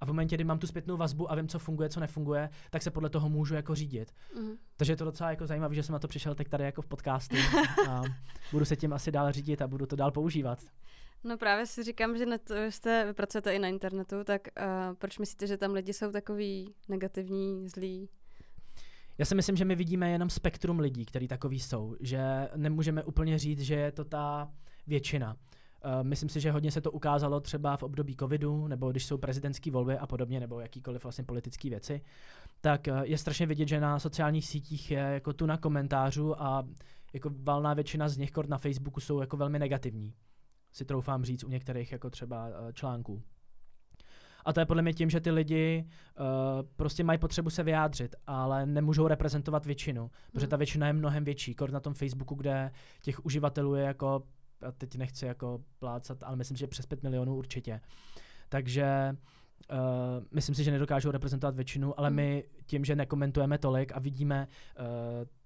A v momentě, kdy mám tu zpětnou vazbu a vím, co funguje, co nefunguje, tak se podle toho můžu jako řídit. Mm. Takže je to docela jako zajímavé, že jsem na to přišel teď tady jako v podcastu a budu se tím asi dál řídit a budu to dál používat. No právě si říkám, že net, jste, vy pracujete i na internetu, tak uh, proč myslíte, že tam lidi jsou takový negativní, zlí? Já si myslím, že my vidíme jenom spektrum lidí, který takový jsou, že nemůžeme úplně říct, že je to ta většina. Uh, myslím si, že hodně se to ukázalo třeba v období covidu, nebo když jsou prezidentské volby a podobně, nebo jakýkoliv vlastně politické věci, tak uh, je strašně vidět, že na sociálních sítích je jako tu na komentářů a jako valná většina z nich, na Facebooku, jsou jako velmi negativní. Si troufám říct u některých jako třeba uh, článků. A to je podle mě tím, že ty lidi uh, prostě mají potřebu se vyjádřit, ale nemůžou reprezentovat většinu, protože ta většina je mnohem větší. Kort na tom Facebooku, kde těch uživatelů je jako a teď nechci jako plácat, ale myslím, že přes 5 milionů určitě. Takže uh, myslím si, že nedokážou reprezentovat většinu, ale my tím, že nekomentujeme tolik a vidíme uh,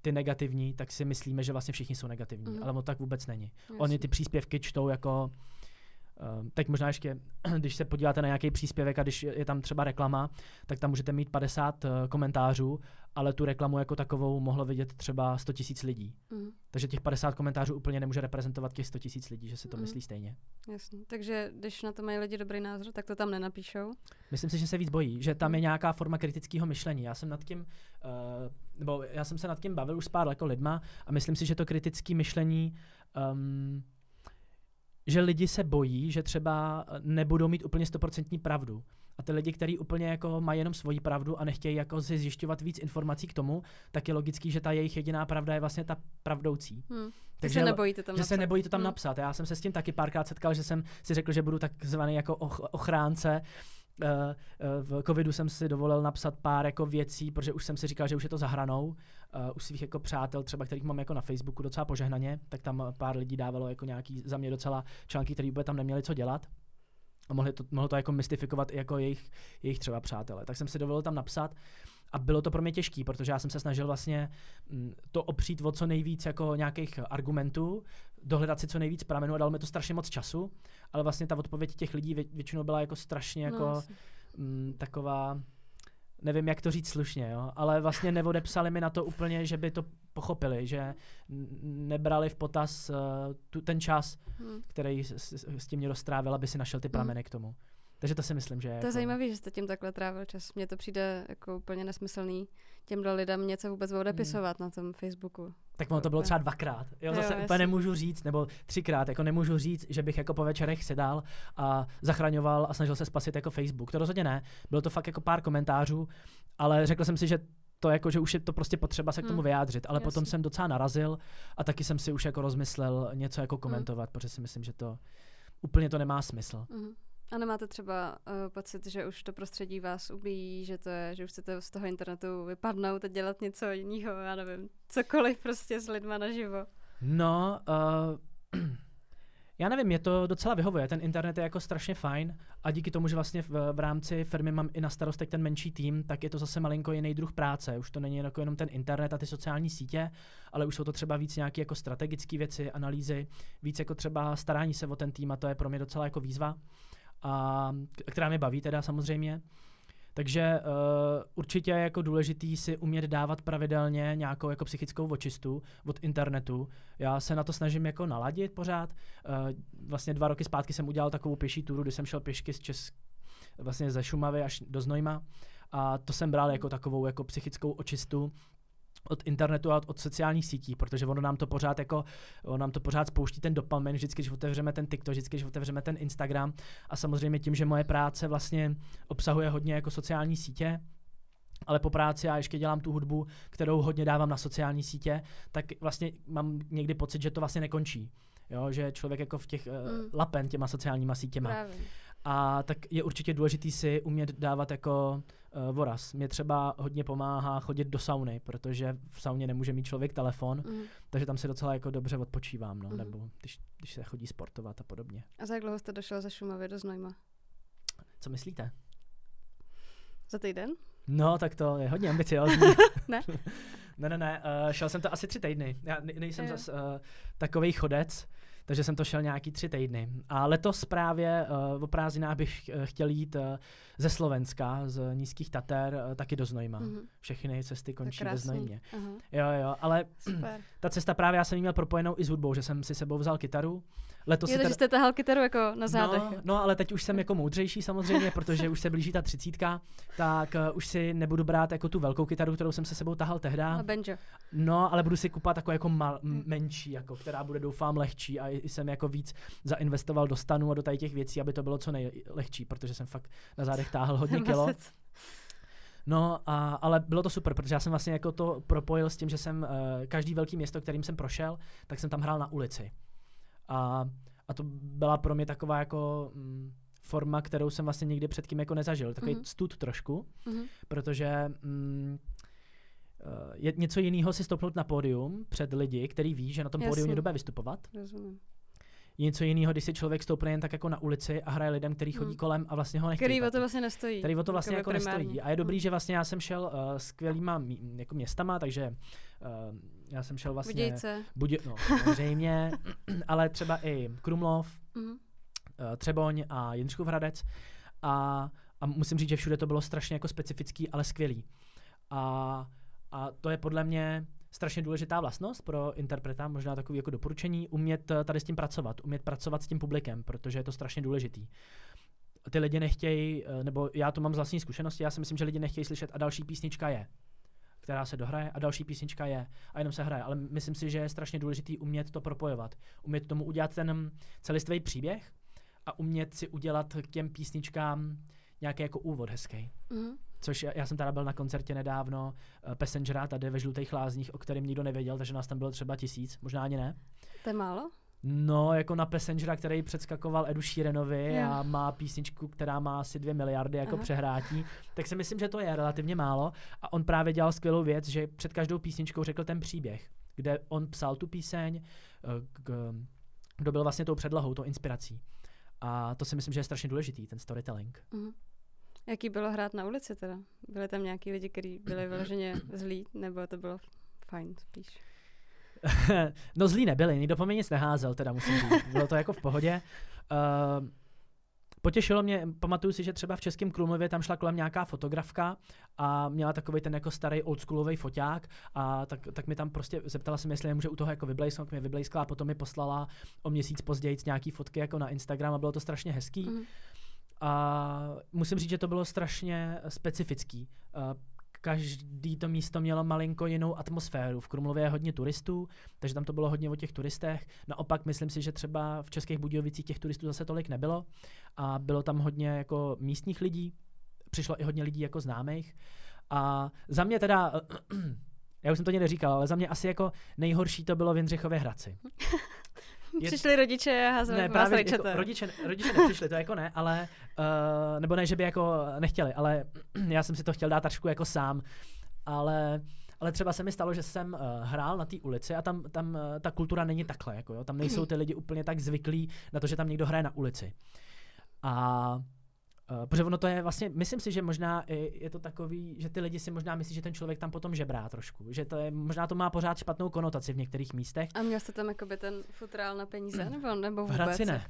ty negativní, tak si myslíme, že vlastně všichni jsou negativní, mm. ale to tak vůbec není. Jasně. Oni ty příspěvky čtou jako Uh, teď možná ještě, [clears throat] když se podíváte na nějaký příspěvek a když je tam třeba reklama, tak tam můžete mít 50 uh, komentářů, ale tu reklamu jako takovou mohlo vidět třeba 100 tisíc lidí. Mm. Takže těch 50 komentářů úplně nemůže reprezentovat těch 100 tisíc lidí, že si to mm. myslí stejně. Jasně. Takže když na to mají lidi dobrý názor, tak to tam nenapíšou? Myslím si, že se víc bojí, že tam je nějaká forma kritického myšlení. Já jsem nad tím, uh, nebo já jsem se nad tím bavil už s pár jako lidma a myslím si, že to kritické myšlení um, že lidi se bojí, že třeba nebudou mít úplně stoprocentní pravdu. A ty lidi, kteří úplně jako mají jenom svoji pravdu a nechtějí jako si zjišťovat víc informací k tomu, tak je logický, že ta jejich jediná pravda je vlastně ta pravdoucí. Hmm. Takže se nebojíte tam že napsat. se nebojíte tam hmm. napsat. Já jsem se s tím taky párkrát setkal, že jsem si řekl, že budu takzvaný jako ochránce v covidu jsem si dovolil napsat pár jako věcí, protože už jsem si říkal, že už je to za hranou. Uh, u svých jako přátel, třeba kterých mám jako na Facebooku docela požehnaně, tak tam pár lidí dávalo jako nějaký za mě docela články, které vůbec tam neměli co dělat. A mohli to, mohlo to jako mystifikovat i jako jejich, jejich třeba přátelé. Tak jsem si dovolil tam napsat. A bylo to pro mě těžké, protože já jsem se snažil vlastně mm, to opřít o co nejvíc jako nějakých argumentů, dohledat si co nejvíc pramenů a dal mi to strašně moc času, ale vlastně ta odpověď těch lidí většinou byla jako strašně no, jako no, taková nevím, jak to říct slušně, jo, ale vlastně neodepsali mi na to úplně, že by to pochopili, že nebrali v potaz uh, tu, ten čas, hmm. který s, s, s tím mě roztrávil, aby si našel ty prameny hmm. k tomu. Takže to si myslím, že... To je jako... zajímavé, že jste tím takhle trávil čas. Mně to přijde jako úplně nesmyslný těmhle lidem něco vůbec odepisovat hmm. na tom Facebooku. Tak ono to bylo třeba dvakrát. Jo, zase jo, úplně nemůžu říct, nebo třikrát, jako nemůžu říct, že bych jako po večerech sedal a zachraňoval a snažil se spasit jako Facebook. To rozhodně ne. Bylo to fakt jako pár komentářů, ale řekl jsem si, že to jako, že už je to prostě potřeba se k tomu hmm. vyjádřit, ale Jasně. potom jsem docela narazil a taky jsem si už jako rozmyslel něco jako komentovat, hmm. protože si myslím, že to úplně to nemá smysl. Hmm. A nemáte třeba uh, pocit, že už to prostředí vás ubíjí, že to je, že už chcete z toho internetu vypadnout a dělat něco jiného, já nevím, cokoliv prostě s lidma naživo? No, uh, [clears throat] já nevím, mě to docela vyhovuje, ten internet je jako strašně fajn a díky tomu, že vlastně v, v rámci firmy mám i na starostek ten menší tým, tak je to zase malinko jiný druh práce. Už to není jako jenom ten internet a ty sociální sítě, ale už jsou to třeba víc nějaké jako strategické věci, analýzy, víc jako třeba starání se o ten tým a to je pro mě docela jako výzva a která mě baví teda samozřejmě. Takže uh, určitě je jako důležitý si umět dávat pravidelně nějakou jako psychickou očistu od internetu. Já se na to snažím jako naladit pořád. Uh, vlastně dva roky zpátky jsem udělal takovou pěší túru, kdy jsem šel pěšky z Česk, vlastně ze Šumavy až do Znojma. A to jsem bral jako takovou jako psychickou očistu, od internetu a od, sociálních sítí, protože ono nám to pořád jako, ono nám to pořád spouští ten dopamin, vždycky, když otevřeme ten TikTok, vždycky, když otevřeme ten Instagram a samozřejmě tím, že moje práce vlastně obsahuje hodně jako sociální sítě, ale po práci já ještě dělám tu hudbu, kterou hodně dávám na sociální sítě, tak vlastně mám někdy pocit, že to vlastně nekončí. Jo, že člověk jako v těch mm. uh, lapen těma sociálníma sítěma. Právě. A tak je určitě důležitý si umět dávat jako uh, voraz. Mě třeba hodně pomáhá chodit do sauny, protože v sauně nemůže mít člověk telefon, mm. takže tam si docela jako dobře odpočívám, no, mm. nebo když, když se chodí sportovat a podobně. A za jak dlouho jste došel ze Šumavy do Znojma? Co myslíte? Za týden? No, tak to je hodně ambiciozní. [laughs] [laughs] ne? ne, ne, ne, uh, šel jsem to asi tři týdny. Já nejsem zase uh, takový chodec, takže jsem to šel nějaký tři týdny. A letos právě uh, o prázdninách bych uh, chtěl jít uh, ze Slovenska, z Nízkých Tater, uh, taky do Znojma. Mm-hmm. Všechny cesty končí ve Znojmě. Uh-huh. Jo, jo, ale Super. [clears throat] ta cesta právě já jsem měl propojenou i s hudbou, že jsem si sebou vzal kytaru Letos je to, teda... že jste tahal kytaru jako na zádech. No, no, ale teď už jsem jako moudřejší samozřejmě, protože už se blíží ta třicítka, tak uh, už si nebudu brát jako tu velkou kytaru, kterou jsem se sebou tahal tehdy. A banjo. No, ale budu si kupovat takovou jako mal, m- menší, jako, která bude doufám lehčí a jsem jako víc zainvestoval do stanu a do tady těch věcí, aby to bylo co nejlehčí, protože jsem fakt na zádech táhl hodně [laughs] kilo. No, a, ale bylo to super, protože já jsem vlastně jako to propojil s tím, že jsem uh, každý velký město, kterým jsem prošel, tak jsem tam hrál na ulici. A, a to byla pro mě taková jako mm, forma, kterou jsem vlastně nikdy předtím jako nezažil. Takový mm-hmm. stud trošku, mm-hmm. protože mm, eh, je něco jiného si stoupnout na pódium před lidi, který ví, že na tom Jasně. pódiu někdo bude vystupovat. Rozumím. Je něco jiného, když si člověk stoupne jen tak jako na ulici a hraje lidem, který chodí hmm. kolem a vlastně ho nechtějí. Který o to vlastně nestojí. Který o to vlastně jako nestojí. A je dobrý, hmm. že vlastně já jsem šel uh, skvělýma jako městama, takže uh, já jsem šel vlastně... Budějce. Budě, no, samozřejmě, [coughs] ale třeba i Krumlov, mm-hmm. Třeboň a Jindřichův Hradec. A, a musím říct, že všude to bylo strašně jako specifický, ale skvělý. A, a to je podle mě strašně důležitá vlastnost pro interpreta, možná takový jako doporučení, umět eh, tady s tím pracovat, umět pracovat s tím publikem, protože je to strašně důležitý. Ty lidi nechtějí, eh, nebo já to mám z vlastní zkušenosti, já si myslím, že lidi nechtějí slyšet a další písnička je která se dohraje a další písnička je a jenom se hraje. Ale myslím si, že je strašně důležitý umět to propojovat. Umět tomu udělat ten celistvý příběh a umět si udělat k těm písničkám nějaký jako úvod hezký. Mm-hmm. Což já, já jsem teda byl na koncertě nedávno uh, Passengera tady ve Žlutých lázních, o kterém nikdo nevěděl, takže nás tam bylo třeba tisíc, možná ani ne. To je málo? No, jako na Passengera, který předskakoval Edu Sheeranovi yeah. a má písničku, která má asi dvě miliardy jako Aha. přehrátí, tak si myslím, že to je relativně málo. A on právě dělal skvělou věc, že před každou písničkou řekl ten příběh, kde on psal tu píseň, eh, k, kdo byl vlastně tou předlohou, tou inspirací. A to si myslím, že je strašně důležitý, ten storytelling. Uh-huh. Jaký bylo hrát na ulici teda? Byly tam nějaký lidi, kteří byli vyloženě zlí, nebo to bylo fajn spíš? [laughs] no zlí nebyli, nikdo po mě nic neházel, teda musím říct. Bylo to jako v pohodě. Uh, Potěšilo mě, pamatuju si, že třeba v Českém Krumlově tam šla kolem nějaká fotografka a měla takový ten jako starý oldschoolový foťák a tak, tak mi tam prostě zeptala se, jestli může u toho jako vyblejsknout, mě vyblejskla a potom mi poslala o měsíc později nějaký fotky jako na Instagram a bylo to strašně hezký. Mm. A musím říct, že to bylo strašně specifický. Každý to místo mělo malinko jinou atmosféru. V Krumlově je hodně turistů, takže tam to bylo hodně o těch turistech. Naopak myslím si, že třeba v Českých Budějovicích těch turistů zase tolik nebylo a bylo tam hodně jako místních lidí, přišlo i hodně lidí jako známých. A za mě teda, [clears throat] já už jsem to někde říkal, ale za mě asi jako nejhorší to bylo v Jindřichově Hradci. [laughs] [laughs] Je... Přišli rodiče a házeli ne, právě jako rodiče, rodiče nepřišli, to jako ne, ale, uh, nebo ne, že by jako nechtěli, ale [clears throat] já jsem si to chtěl dát trošku jako sám, ale ale třeba se mi stalo, že jsem uh, hrál na té ulici a tam, tam uh, ta kultura není takhle, jako jo, tam nejsou ty lidi úplně tak zvyklí na to, že tam někdo hraje na ulici. A Uh, protože ono to je vlastně, myslím si, že možná je to takový, že ty lidi si možná myslí, že ten člověk tam potom žebrá trošku, že to je, možná to má pořád špatnou konotaci v některých místech. A měl jste tam jakoby ten futrál na peníze, nebo, nebo vůbec? V Hradci ne.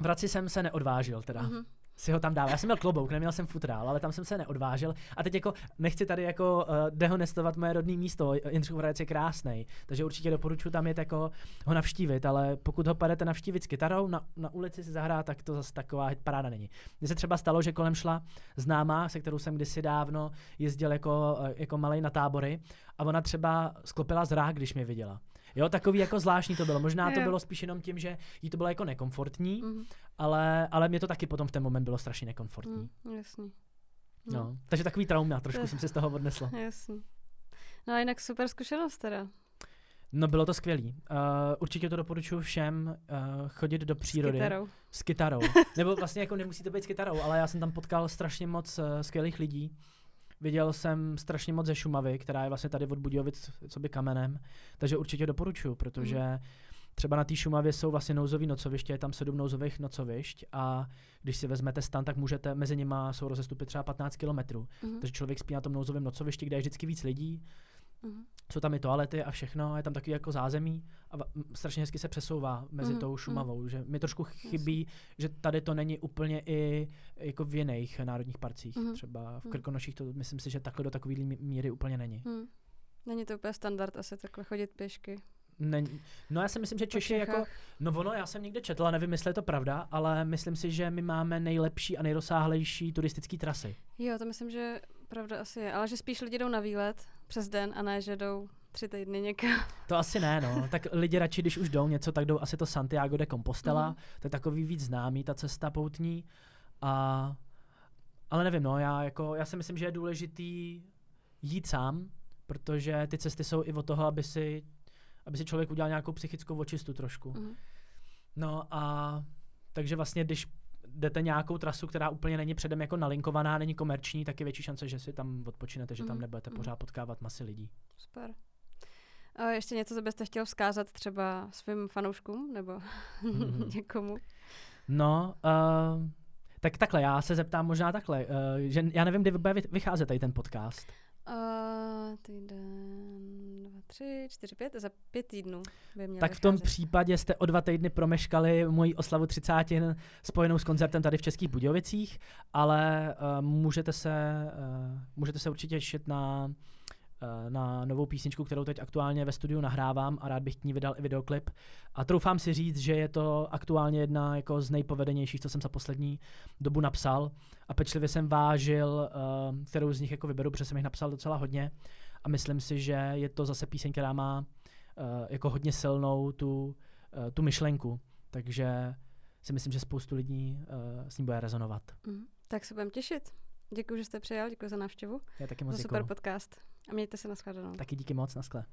V Hradci jsem se neodvážil teda. Mm-hmm si ho tam dával. Já jsem měl klobouk, neměl jsem futrál, ale tam jsem se neodvážil. A teď jako nechci tady jako uh, dehonestovat moje rodné místo. Jindřichův Hradec je krásný, takže určitě doporučuji tam jet jako ho navštívit, ale pokud ho padete navštívit s kytarou na, na ulici si zahrát, tak to zase taková paráda není. Mně se třeba stalo, že kolem šla známá, se kterou jsem kdysi dávno jezdil jako, eh, jako malej na tábory a ona třeba sklopila zrák, když mě viděla. Jo, takový jako zvláštní to bylo. Možná to bylo spíš jenom tím, že jí to bylo jako nekomfortní, mm-hmm. ale, ale mě to taky potom v ten moment bylo strašně nekomfortní. Mm, jasný. No. no. Takže takový trauma, trošku jsem si z toho odnesla. [laughs] Jasný. No a jinak super zkušenost teda. No bylo to skvělý. Uh, určitě to doporučuji všem uh, chodit do přírody. S kytarou. S kytarou. [laughs] Nebo vlastně jako nemusí to být s kytarou, ale já jsem tam potkal strašně moc uh, skvělých lidí. Viděl jsem strašně moc ze Šumavy, která je vlastně tady od Budějovic co by kamenem, takže určitě doporučuji, protože mm. třeba na té Šumavě jsou vlastně nouzový nocoviště, je tam sedm nouzových nocovišť a když si vezmete stan, tak můžete, mezi nimi jsou rozestupy třeba 15 kilometrů, mm. takže člověk spí na tom nouzovém nocovišti, kde je vždycky víc lidí, Mm-hmm. Jsou tam i toalety a všechno, je tam takový jako zázemí a strašně hezky se přesouvá mezi mm-hmm. tou Šumavou, mm-hmm. že mi trošku chybí, yes. že tady to není úplně i jako v jiných národních parcích, mm-hmm. třeba v mhm. Krkonoších to myslím si, že takhle do takové míry úplně není. Mm. Není to úplně standard asi takhle chodit pěšky. Není. No já si myslím, že Češi jako, no ono, já jsem někde četla, nevím, jestli je to pravda, ale myslím si, že my máme nejlepší a nejrozsáhlejší turistické trasy. Jo, to myslím, že pravda asi je, ale že spíš lidi jdou na výlet přes den a ne, že jdou tři týdny někam. To asi ne, no. Tak lidi radši, když už jdou něco, tak jdou asi to Santiago de Compostela. Mm. To je takový víc známý, ta cesta poutní. A, ale nevím, no, já, jako, já si myslím, že je důležitý jít sám, protože ty cesty jsou i o toho, aby si, aby si člověk udělal nějakou psychickou očistu trošku. Mm. No a takže vlastně, když jdete nějakou trasu, která úplně není předem jako nalinkovaná, není komerční, tak je větší šance, že si tam odpočinete, že tam mhm, nebudete mm. pořád potkávat masy lidí. Super. A ještě něco, co byste chtěl vzkázat třeba svým fanouškům nebo mm. [laughs] někomu? No, uh, tak takhle, já se zeptám možná takhle, uh, že já nevím, kdy bude vycházet tady ten podcast. Uh, týden, tři, čtyři, pět, za pět týdnů by měl Tak v tom vycházet. případě jste o dva týdny promeškali moji oslavu třicátin spojenou s koncertem tady v Českých Budějovicích, ale uh, můžete, se, uh, můžete se určitě těšit na Eh, na novou písničku, kterou teď aktuálně ve studiu nahrávám a rád bych k ní vydal i videoklip. A troufám si říct, že je to aktuálně jedna jako z nejpovedenějších, co jsem za poslední dobu napsal. A pečlivě jsem vážil, uh, kterou z nich jako vyberu, protože jsem jich napsal docela hodně. A myslím si, že je to zase píseň, která má uh, jako hodně silnou tu, uh, tu myšlenku. Takže si myslím, že spoustu lidí uh, s ní bude rezonovat. Mm, tak se budeme těšit. Děkuji, že jste přijal, děkuji za návštěvu. Já taky moc za super podcast. A mějte se na shledanou. Taky díky moc, na skle.